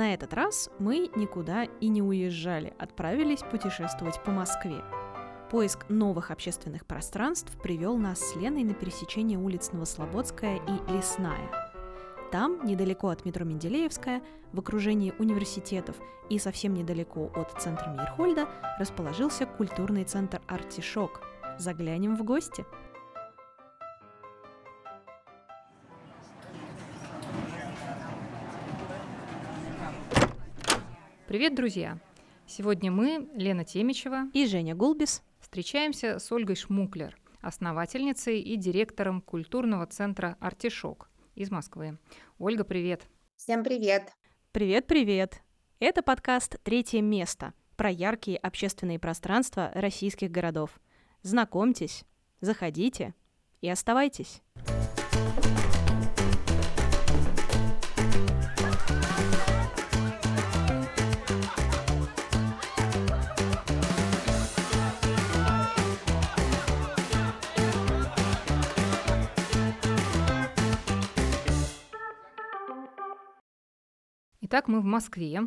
На этот раз мы никуда и не уезжали, отправились путешествовать по Москве. Поиск новых общественных пространств привел нас с Леной на пересечение улиц Новослободская и Лесная. Там, недалеко от метро Менделеевская, в окружении университетов и совсем недалеко от центра Мейерхольда, расположился культурный центр «Артишок». Заглянем в гости. Привет, друзья! Сегодня мы, Лена Темичева и Женя Гулбис, встречаемся с Ольгой Шмуклер, основательницей и директором культурного центра «Артишок» из Москвы. Ольга, привет! Всем привет! Привет-привет! Это подкаст «Третье место» про яркие общественные пространства российских городов. Знакомьтесь, заходите и оставайтесь. Итак, мы в Москве,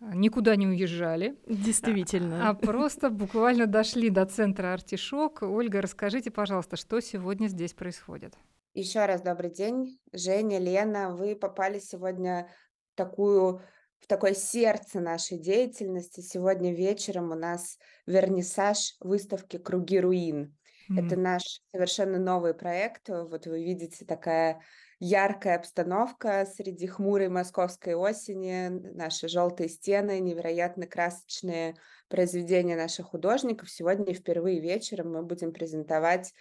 никуда не уезжали. Действительно. А, а просто буквально дошли до центра Артишок. Ольга, расскажите, пожалуйста, что сегодня здесь происходит? Еще раз добрый день, Женя, Лена. Вы попали сегодня в такую в такое сердце нашей деятельности. Сегодня вечером у нас вернисаж выставки «Круги руин». Mm. Это наш совершенно новый проект. Вот вы видите такая яркая обстановка среди хмурой московской осени, наши желтые стены, невероятно красочные произведения наших художников. Сегодня впервые вечером мы будем презентовать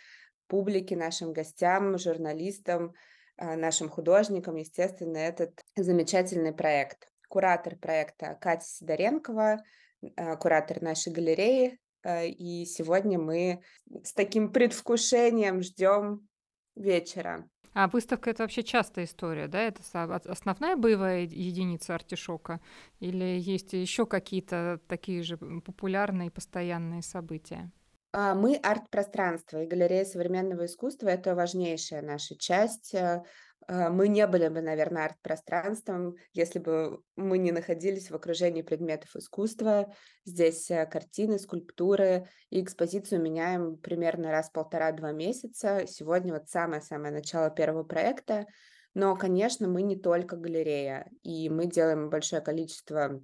публике, нашим гостям, журналистам, а, нашим художникам, естественно, этот замечательный проект. Куратор проекта Катя Сидоренкова, а, куратор нашей галереи, а, и сегодня мы с таким предвкушением ждем вечера. А выставка это вообще частая история, да? Это основная боевая единица артишока? Или есть еще какие-то такие же популярные постоянные события? А, мы арт-пространство, и галерея современного искусства– это важнейшая наша часть э, мы не были бы, наверное, арт-пространством, если бы мы не находились в окружении предметов искусства. Здесь э, картины, скульптуры, и экспозицию меняем примерно раз полтора-два месяца. Сегодня вот самое-самое начало первого проекта. Но, конечно, мы не только галерея, и мы делаем большое количество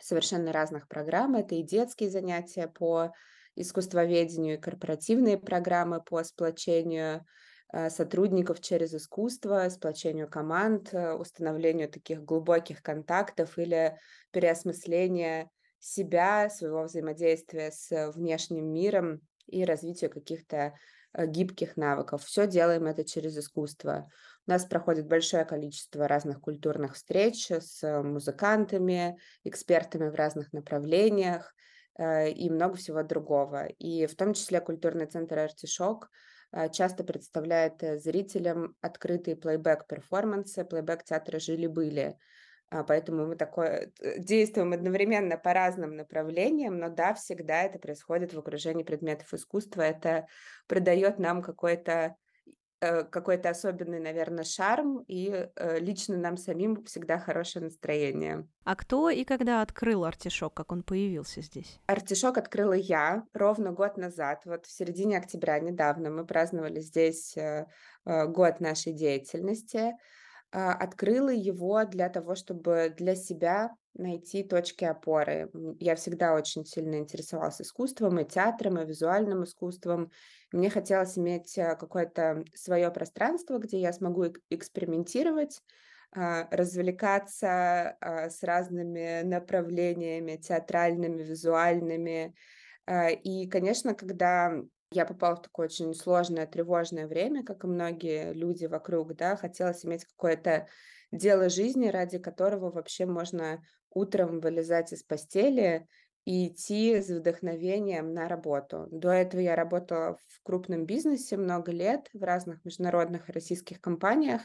совершенно разных программ. Это и детские занятия по искусствоведению, и корпоративные программы по сплочению Э, сотрудников через искусство, сплочению команд, э, установлению таких глубоких контактов или переосмысления себя, своего взаимодействия с внешним миром и развитию каких-то э, гибких навыков. Все делаем это через искусство. У нас проходит большое количество разных культурных встреч с музыкантами, экспертами в разных направлениях и много всего другого. И в том числе культурный центр «Артишок» часто представляет э, зрителям открытые плейбэк-перформансы, плейбэк-театры «Жили-были». А, поэтому мы такое э, действуем одновременно по разным направлениям, но да, всегда это происходит в окружении предметов искусства. Это придает нам какой-то Э, какой-то особенный, наверное, шарм, и э, лично нам самим всегда хорошее настроение. А кто и когда открыл артишок, как он появился здесь? Артишок открыла я ровно год назад, вот в середине октября недавно мы праздновали здесь э, год нашей деятельности. А, открыла его для того, чтобы для себя найти точки опоры. Я всегда очень сильно интересовалась искусством, и театром, и визуальным искусством. Мне хотелось иметь а, какое-то свое пространство, где я смогу экспериментировать, а, развлекаться с разными направлениями театральными, визуальными. И, конечно, когда я попала в такое очень сложное, тревожное время, как и многие люди вокруг, да, хотелось иметь какое-то дело жизни, ради которого вообще можно утром вылезать из постели и идти с вдохновением на работу. До этого я работала в крупном бизнесе много лет в разных международных российских компаниях,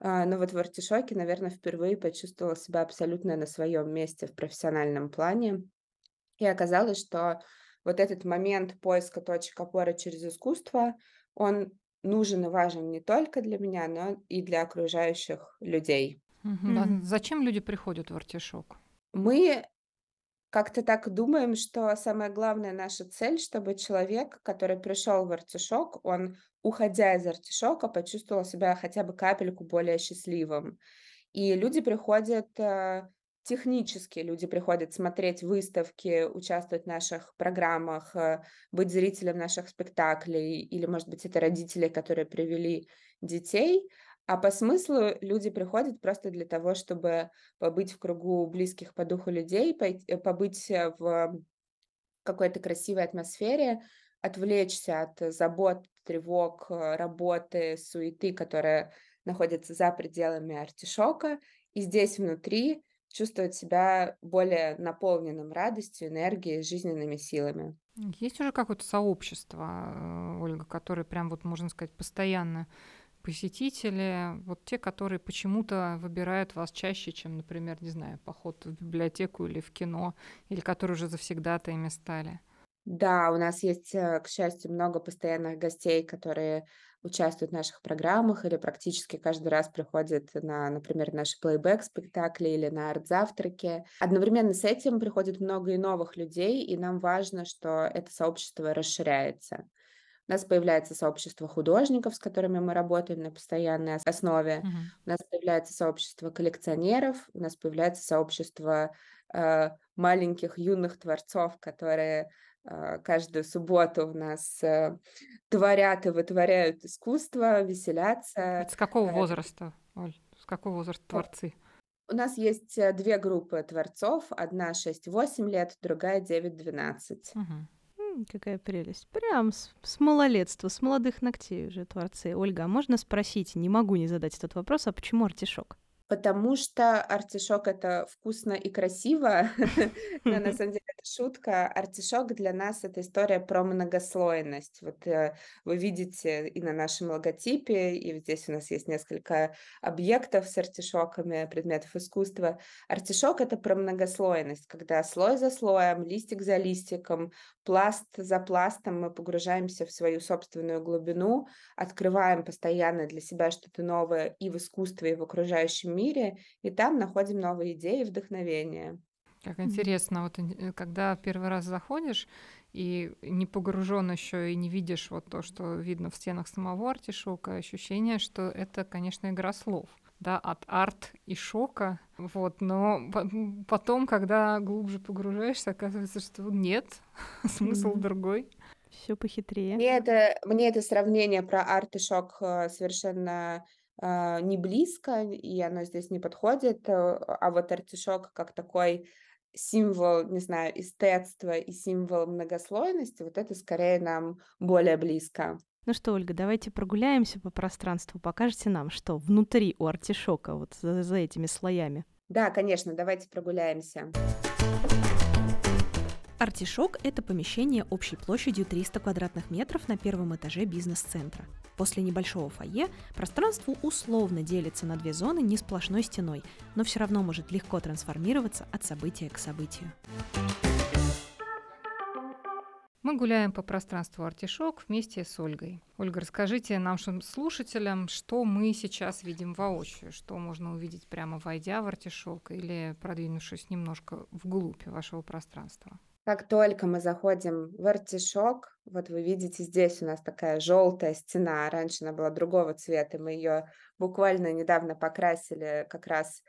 а, но вот в Артишоке, наверное, впервые почувствовала себя абсолютно на своем месте в профессиональном плане. И оказалось, что вот этот момент поиска точек опоры через искусство, он нужен и важен не только для меня, но и для окружающих людей. Мгм. А зачем люди приходят в артишок? Мы как-то так думаем, что самая главная наша цель, чтобы человек, который пришел в артишок, он, уходя из артишока, почувствовал себя хотя бы капельку более счастливым. И люди приходят э, технически, люди приходят смотреть выставки, участвовать в наших программах, э, быть зрителем наших спектаклей, или, может быть, это родители, которые привели детей. А по смыслу люди приходят просто для того, чтобы побыть в кругу близких по духу людей, пойти, побыть э, в какой-то красивой атмосфере, отвлечься от забот, тревог, э, работы, суеты, которая находится за пределами артишока, и здесь внутри чувствовать себя более наполненным радостью, энергией, жизненными силами. Есть уже какое-то сообщество, э, Ольга, которое прям вот, можно сказать, постоянно посетители, вот те, которые почему-то выбирают вас чаще, чем, например, не знаю, поход в библиотеку или в кино, или которые уже завсегдатаями стали? Да, у нас есть, э, к счастью, много постоянных гостей, которые участвуют в наших программах или практически каждый раз приходят на, например, наши плейбэк-спектакли или на арт-завтраки. Одновременно с этим приходит много и новых людей, и нам важно, что это сообщество расширяется. У нас появляется сообщество художников, с которыми мы работаем на постоянной основе. Мгм. У нас появляется сообщество коллекционеров, у нас появляется сообщество э, маленьких юных творцов, которые э, каждую субботу у нас э, творят и вытворяют искусство, веселятся. Это с какого Э, возраста, Оль? С какого возраста творцы? У нас есть э, две группы творцов. Одна 6-8 лет, другая 9-12. Мгм. Какая прелесть. Прям с, с малолетства, с молодых ногтей уже творцы. Ольга, а можно спросить, не могу не задать этот вопрос, а почему артишок? Потому что артишок это вкусно и красиво, но на самом деле это шутка. Артишок для нас это история про многослойность. Вот э, вы видите и на нашем логотипе, и здесь у нас есть несколько объектов с артишоками, предметов искусства. Артишок это про многослойность, когда слой за слоем, листик за листиком, пласт за пластом мы погружаемся в свою собственную глубину, открываем постоянно для себя что-то новое и в искусстве, и в окружающем мире, и там находим новые идеи и вдохновение. Как интересно, вот э, когда первый раз заходишь и не погружен еще и не видишь вот то, что видно в стенах самого артишока, ощущение, что это, конечно, игра слов, да, от арт и шока, вот, но потом, когда глубже погружаешься, оказывается, что нет, смысл другой. Все похитрее. Мне это, мне это сравнение про арт и шок э, совершенно не близко, и оно здесь не подходит. э, А вот артишок как такой символ, не знаю, эстетства и символ многослойности, вот это скорее нам более близко. Ну что, Ольга, давайте прогуляемся по пространству, покажете нам, что внутри у артишока, вот за, за этими слоями. Да, конечно, давайте прогуляемся. Артишок – это помещение общей площадью 300 квадратных метров на первом этаже бизнес-центра. После небольшого фойе пространство условно делится на две зоны не сплошной стеной, но все равно может легко трансформироваться от события к событию. Мы гуляем по пространству артишок вместе с Ольгой. Ольга, расскажите нашим слушателям, что мы сейчас видим воочию, что можно увидеть прямо войдя в артишок или продвинувшись немножко вглубь вашего пространства. Как только мы заходим в артишок, вот вы видите, здесь у нас такая желтая стена, раньше она была другого цвета, мы ее буквально недавно покрасили как раз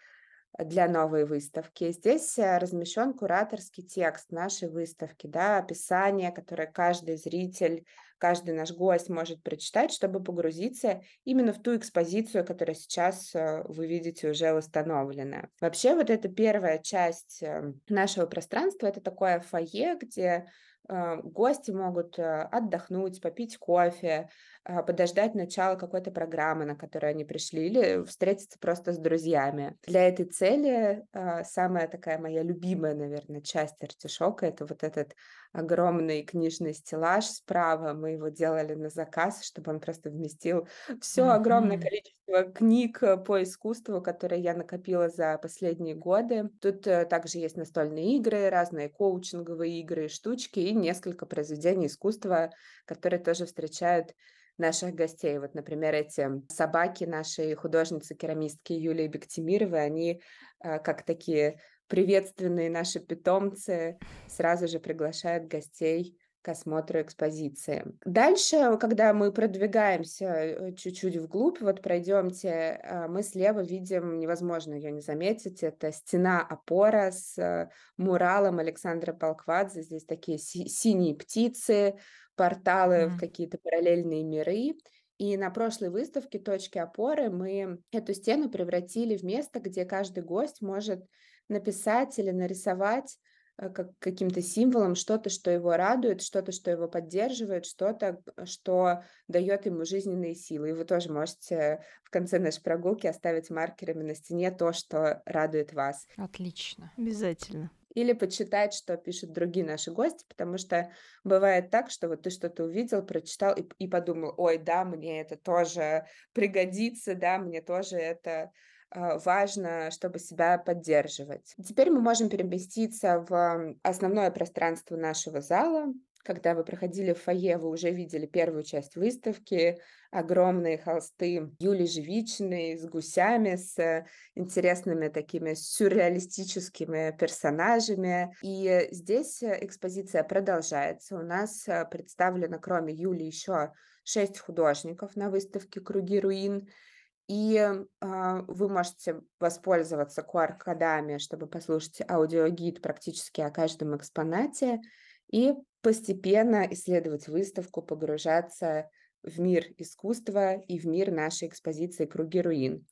для новой выставки. Здесь э, размещен кураторский текст нашей выставки, да, описание, которое каждый зритель, каждый наш гость может прочитать, чтобы погрузиться именно в ту экспозицию, которая сейчас э, вы видите уже установлена. Вообще вот эта первая часть э, нашего пространства, это такое фойе, где э, гости могут отдохнуть, попить кофе, подождать начала какой-то программы, на которую они пришли, или встретиться просто с друзьями. Для этой цели а, самая такая моя любимая, наверное, часть артишока– это вот этот огромный книжный стеллаж справа. Мы его делали на заказ, чтобы он просто вместил все огромное количество книг э, по искусству, которые я накопила за последние годы. Тут э, также есть настольные игры, разные коучинговые игры, штучки и несколько произведений искусства, которые тоже встречают наших гостей. Вот, например, эти собаки нашей художницы-керамистки Юлии Бектимировой, они э, как такие приветственные наши питомцы сразу же приглашают гостей к осмотру экспозиции. Дальше, когда мы продвигаемся э, чуть-чуть вглубь, вот пройдемте, э, мы слева видим, невозможно ее не заметить, это стена-опора с э, муралом Александра Полквадзе. Здесь такие си- синие птицы, порталы mm. в какие-то параллельные миры. И на прошлой выставке «Точки опоры» мы эту стену превратили в место, где каждый гость может написать или нарисовать как каким-то символом что-то, что его радует, что-то, что его поддерживает, что-то, что дает ему жизненные силы. И вы тоже можете в конце нашей прогулки оставить маркерами на стене то, что радует вас. Отлично. Обязательно. Или почитать, что пишут другие наши гости, потому что бывает так, что вот ты что-то увидел, прочитал и, и подумал, ой, да, мне это тоже пригодится, да, мне тоже это важно, чтобы себя поддерживать. Теперь мы можем переместиться в основное пространство нашего зала. Когда вы проходили в фойе, вы уже видели первую часть выставки, огромные холсты Юли Живичной с гусями, с интересными такими сюрреалистическими персонажами. И здесь экспозиция продолжается. У нас представлено, кроме Юли, еще шесть художников на выставке «Круги руин». И а, вы можете воспользоваться QR-кодами, чтобы послушать аудиогид практически о каждом экспонате и постепенно исследовать выставку, погружаться в мир искусства и в мир нашей экспозиции «Круги руин».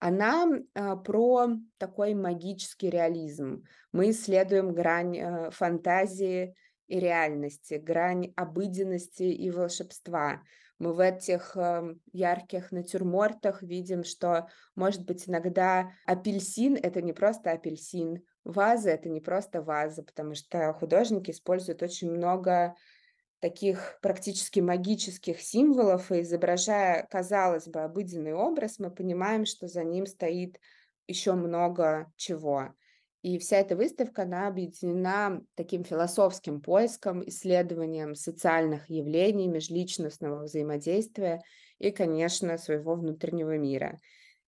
Она а, про такой магический реализм. Мы исследуем грань а, фантазии и реальности, грань обыденности и волшебства – мы в этих э, ярких натюрмортах видим, что, может быть, иногда апельсин — это не просто апельсин, ваза — это не просто ваза, потому что художники используют очень много таких практически магических символов, и изображая, казалось бы, обыденный образ, мы понимаем, что за ним стоит еще много чего. И вся эта выставка, она объединена таким философским поиском, исследованием социальных явлений, межличностного взаимодействия и, конечно, своего внутреннего мира.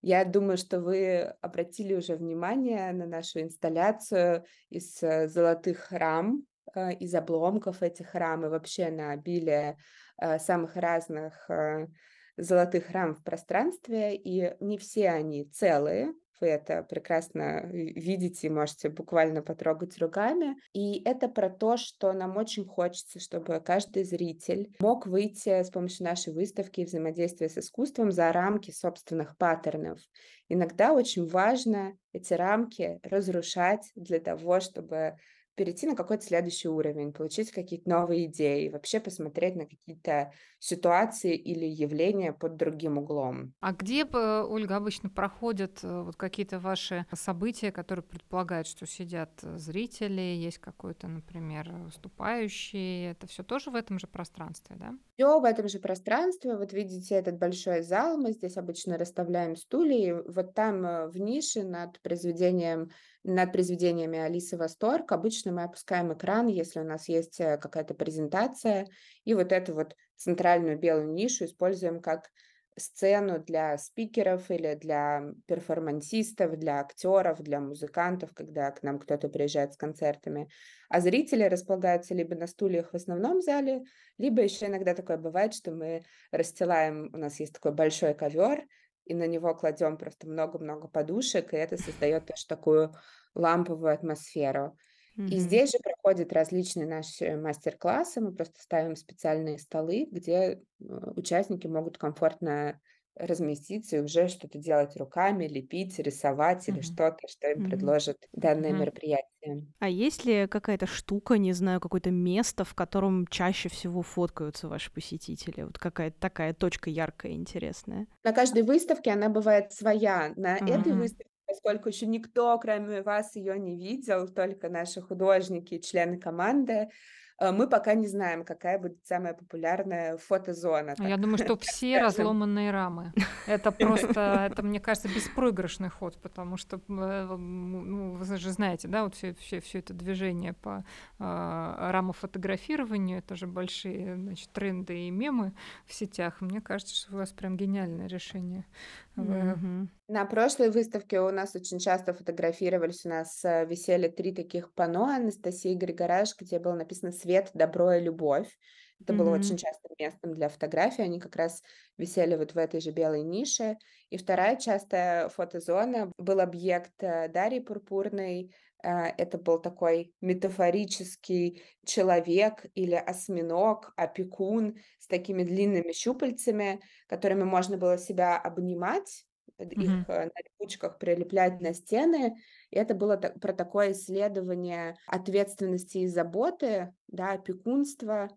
Я думаю, что вы обратили уже внимание на нашу инсталляцию из э, золотых рам, э, из обломков этих рам и вообще на обилие э, самых разных золотых рам в пространстве, и не все они целые, вы это прекрасно видите, можете буквально потрогать руками. И это про то, что нам очень хочется, чтобы каждый зритель мог выйти с помощью нашей выставки и взаимодействия с искусством за рамки собственных паттернов. Иногда очень важно эти рамки разрушать для того, чтобы перейти на какой-то следующий уровень, получить какие-то новые идеи, вообще посмотреть на какие-то ситуации или явления под другим углом. А где, Ольга, обычно проходят э, вот какие-то ваши события, которые предполагают, что сидят зрители, есть какой-то, например, выступающий, это все тоже в этом же пространстве, да? Все в этом же пространстве. Вот видите этот большой зал, мы здесь обычно расставляем стулья, вот там э, в нише над произведением над произведениями Алисы Восторг. Обычно мы опускаем экран, если у нас есть э, какая-то презентация, и вот эту вот центральную белую нишу используем как сцену для спикеров или для перформансистов, для актеров, для музыкантов, когда к нам кто-то приезжает с концертами. А зрители располагаются либо на стульях в основном зале, либо еще иногда такое бывает, что мы расстилаем, у нас есть такой большой ковер, и на него кладем просто много-много подушек, и это создает тоже такую ламповую атмосферу. Mm-hmm. И здесь же проходят различные наши мастер-классы, мы просто ставим специальные столы, где э, участники могут комфортно разместиться и уже что-то делать руками, лепить, рисовать или что-то, что им предложит данное мероприятие. А есть ли какая-то штука, не знаю, какое-то место, в котором чаще всего фоткаются ваши посетители? Вот какая-то такая точка яркая, интересная. На каждой выставке она бывает своя. На этой выставке поскольку еще никто, кроме вас, ее не видел, только наши художники, члены команды, мы пока не знаем, какая будет самая популярная фотозона. А я думаю, что все разломанные рамы. Это просто, это, мне кажется, беспроигрышный ход, потому что, э, ну, вы же знаете, да, вот все, все, все это движение по э, рамофотографированию, это же большие значит, тренды и мемы в сетях. Мне кажется, что у вас прям гениальное решение. Mm-hmm. На прошлой выставке у нас очень часто фотографировались, у нас э, висели три таких пано Анастасии Григораш, где было написано «Свет, добро и любовь». Это mm-hmm. было очень частым местом для фотографий, они как раз висели вот в этой же белой нише. И вторая частая фотозона был объект э, Дарьи Пурпурной, э, это был такой метафорический человек или осьминог, опекун с такими длинными щупальцами, которыми можно было себя обнимать, их mm-hmm. на липучках прилеплять на стены. И это было так, про такое исследование ответственности и заботы, да, опекунства,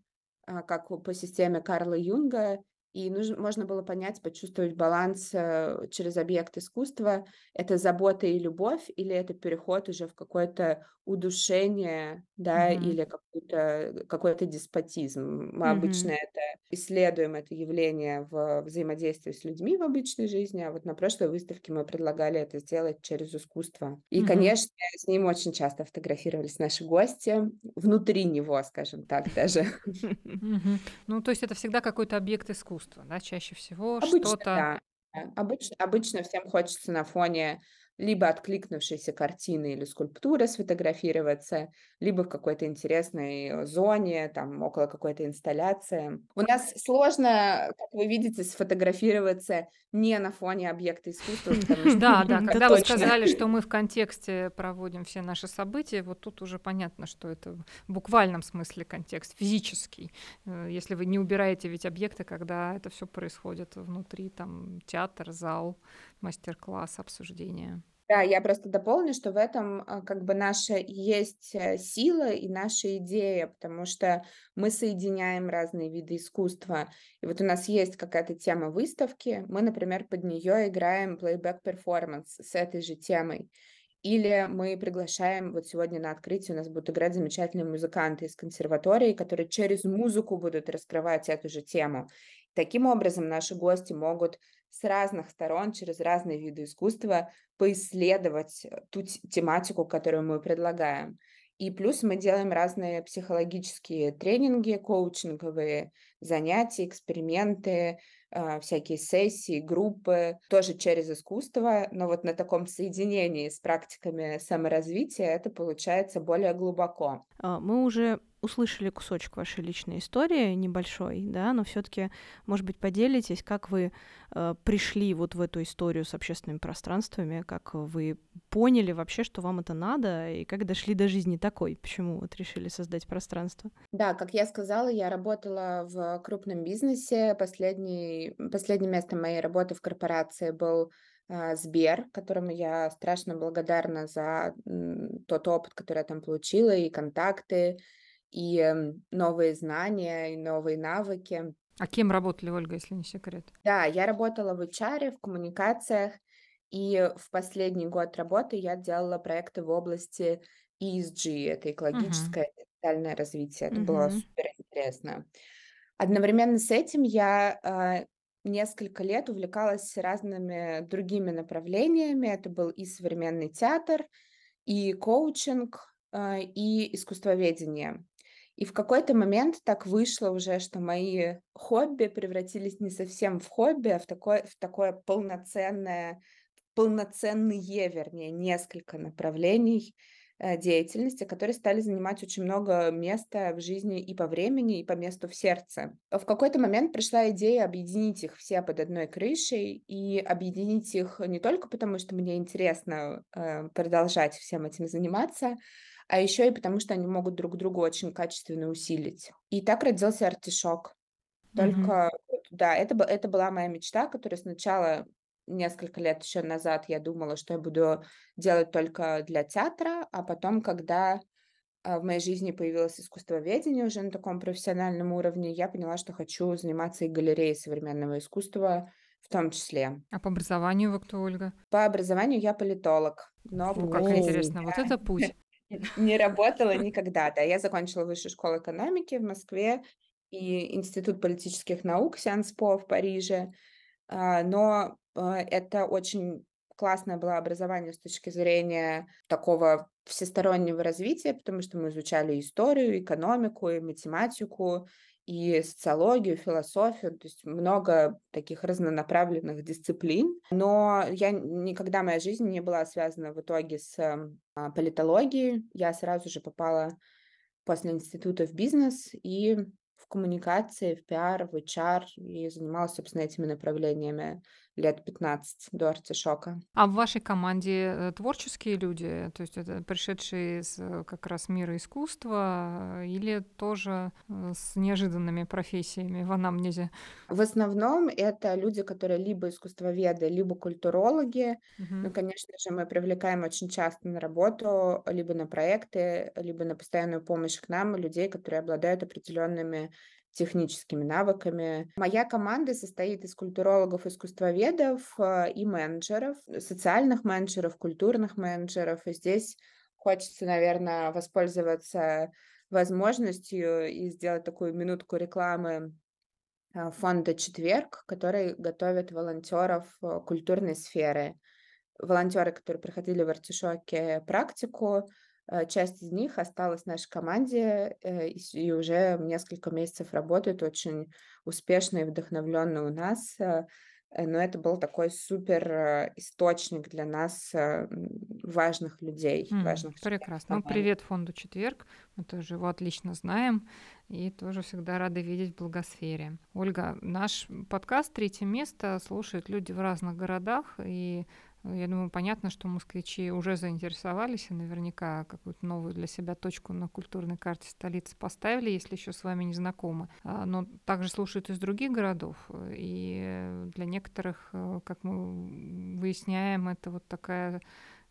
а, как по системе Карла Юнга, и нужно, можно было понять, почувствовать баланс э, через объект искусства. Это забота и любовь, или это переход уже в какое-то удушение, да, mm-hmm. или какой-то, какой-то деспотизм. Мы mm-hmm. обычно это исследуем это явление в взаимодействии с людьми в обычной жизни, а вот на прошлой выставке мы предлагали это сделать через искусство. И, mm-hmm. конечно, с ним очень часто фотографировались наши гости, внутри него, скажем так, даже. Ну, то есть это всегда какой-то объект искусства, да, чаще всего что-то... Да. Обычно, обычно всем хочется на фоне либо откликнувшейся картины или скульптуры сфотографироваться, либо в какой-то интересной зоне, там, около какой-то инсталляции. У нас сложно, как вы видите, сфотографироваться не на фоне объекта искусства. Да, да, когда вы сказали, что мы в контексте проводим все наши события, вот тут уже понятно, что это в буквальном смысле контекст, физический. Э, если вы не убираете ведь объекты, когда это все происходит внутри, там, театр, зал, мастер-класс, обсуждение. Да, я просто дополню, что в этом а, как бы наша есть э, сила и наша идея, потому что мы соединяем разные виды искусства. И вот у нас есть какая-то тема выставки, мы, например, под нее играем performance с этой же темой. Или мы приглашаем, вот сегодня на открытии у нас будут играть замечательные музыканты из консерватории, которые через музыку будут раскрывать эту же тему. Таким образом, наши гости могут с разных сторон, через разные виды искусства поисследовать э, ту тематику, которую мы предлагаем. И плюс мы делаем разные психологические тренинги, коучинговые занятия, эксперименты, а, всякие сессии, группы, тоже через искусство, но вот на таком соединении с практиками саморазвития это получается более глубоко. А, мы уже услышали кусочек вашей личной истории, небольшой, да, но все-таки, может быть, поделитесь, как вы э, пришли вот в эту историю с общественными пространствами, как вы поняли вообще, что вам это надо, и как дошли до жизни такой, почему вот решили создать пространство? Да, как я сказала, я работала в крупном бизнесе. Последний, последнее место моей работы в корпорации был э, Сбер, которому я страшно благодарна за тот опыт, который я там получила, и контакты, и новые знания, и новые навыки. А кем работали, Ольга, если не секрет? Да, я работала в HR, в коммуникациях, и в последний год работы я делала проекты в области ESG, это экологическое uh-huh. социальное развитие. Это uh-huh. было супер интересно. Одновременно с этим я э, несколько лет увлекалась разными другими направлениями. Это был и современный театр, и коучинг, э, и искусствоведение. И в какой-то момент так вышло уже, что мои хобби превратились не совсем в хобби, а в такое, в такое полноценное, полноценные, вернее, несколько направлений э, деятельности, которые стали занимать очень много места в жизни и по времени, и по месту в сердце. В какой-то момент пришла идея объединить их все под одной крышей и объединить их не только потому, что мне интересно э, продолжать всем этим заниматься, а еще и потому, что они могут друг друга очень качественно усилить. И так родился артишок. Только, mm-hmm. да, это, это была моя мечта, которая сначала несколько лет еще назад я думала, что я буду делать только для театра, а потом, когда а, в моей жизни появилось искусствоведение уже на таком профессиональном уровне, я поняла, что хочу заниматься и галереей современного искусства в том числе. А по образованию вы кто, Ольга? По образованию я политолог. Но Фу, как интересно, вот это путь. Не работала никогда, да. Я закончила высшую школу экономики в Москве и Институт политических наук Сианспо в Париже. А, но а, это очень классное было образование с точки зрения такого всестороннего развития, потому что мы изучали историю, экономику и математику, и социологию, философию, то есть много таких разнонаправленных дисциплин. Но я никогда моя жизнь не была связана в итоге с а, политологией. Я сразу же попала после института в бизнес и в коммуникации, в пиар, в HR, и занималась, собственно, этими направлениями лет 15 до артишока. А в вашей команде э, творческие люди, то есть это пришедшие из э, как раз мира искусства или тоже э, с неожиданными профессиями в анамнезе? В основном это люди, которые либо искусствоведы, либо культурологи. Угу. Ну, конечно же, мы привлекаем очень часто на работу, либо на проекты, либо на постоянную помощь к нам людей, которые обладают определенными техническими навыками. Моя команда состоит из культурологов, искусствоведов э, и менеджеров, социальных менеджеров, культурных менеджеров. И здесь хочется, наверное, воспользоваться возможностью и сделать такую минутку рекламы э, фонда «Четверг», который готовит волонтеров э, культурной сферы. Волонтеры, которые проходили в Артишоке практику, часть из них осталась в нашей команде э, и уже несколько месяцев работают очень успешно и вдохновленно у нас. Э, но это был такой супер источник для нас важных людей, mm, важных Прекрасно. Ну, привет фонду «Четверг». Мы тоже его отлично знаем и тоже всегда рады видеть в благосфере. Ольга, наш подкаст «Третье место» слушают люди в разных городах, и я думаю, понятно, что москвичи уже заинтересовались и наверняка какую-то новую для себя точку на культурной карте столицы поставили, если еще с вами не знакомы. А, но также слушают из других городов. И для некоторых, э, как мы выясняем, это вот такая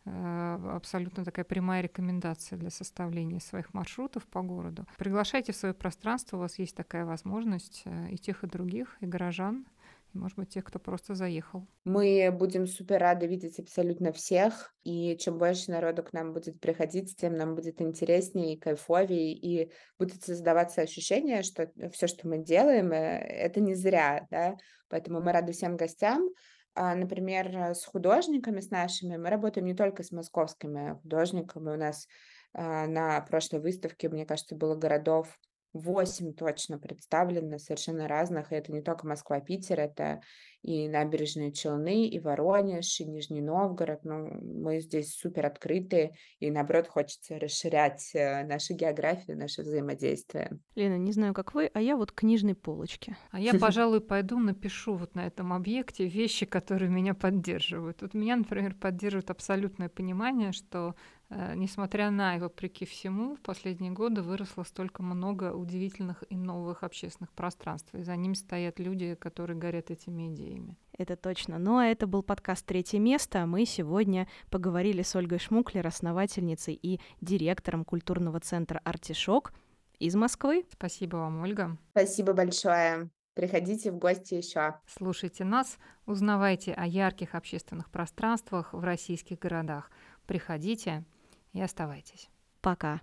э, абсолютно такая прямая рекомендация для составления своих маршрутов по городу. Приглашайте в свое пространство, у вас есть такая возможность э, и тех, и других, и горожан может быть, тех, кто просто заехал. Мы будем супер рады видеть абсолютно всех, и чем больше народу к нам будет приходить, тем нам будет интереснее и кайфовее, и будет создаваться ощущение, что все, что мы делаем, э, это не зря, да, поэтому мы рады всем гостям. А, например, с художниками, с нашими, мы работаем не только с московскими художниками, у нас а, на прошлой выставке, мне кажется, было городов 8 точно представлено, совершенно разных. И это не только Москва, Питер, это и набережные Челны, и Воронеж, и Нижний Новгород. Ну, мы здесь супер открыты, и наоборот хочется расширять э, нашу географию, наше взаимодействие. Лена, не знаю, как вы, а я вот книжной полочки. А я, пожалуй, пойду напишу вот на этом объекте вещи, которые меня поддерживают. Вот меня, например, поддерживает абсолютное понимание, что несмотря на и вопреки всему, в последние годы выросло столько много удивительных и новых общественных пространств, и за ним стоят люди, которые горят этими идеями. Это точно. Ну а это был подкаст «Третье место». Мы сегодня поговорили с Ольгой Шмуклер, основательницей и директором культурного центра «Артишок» из Москвы. Спасибо вам, Ольга. Спасибо большое. Приходите в гости еще. Слушайте нас, узнавайте о ярких общественных пространствах в российских городах. Приходите, и оставайтесь. Пока.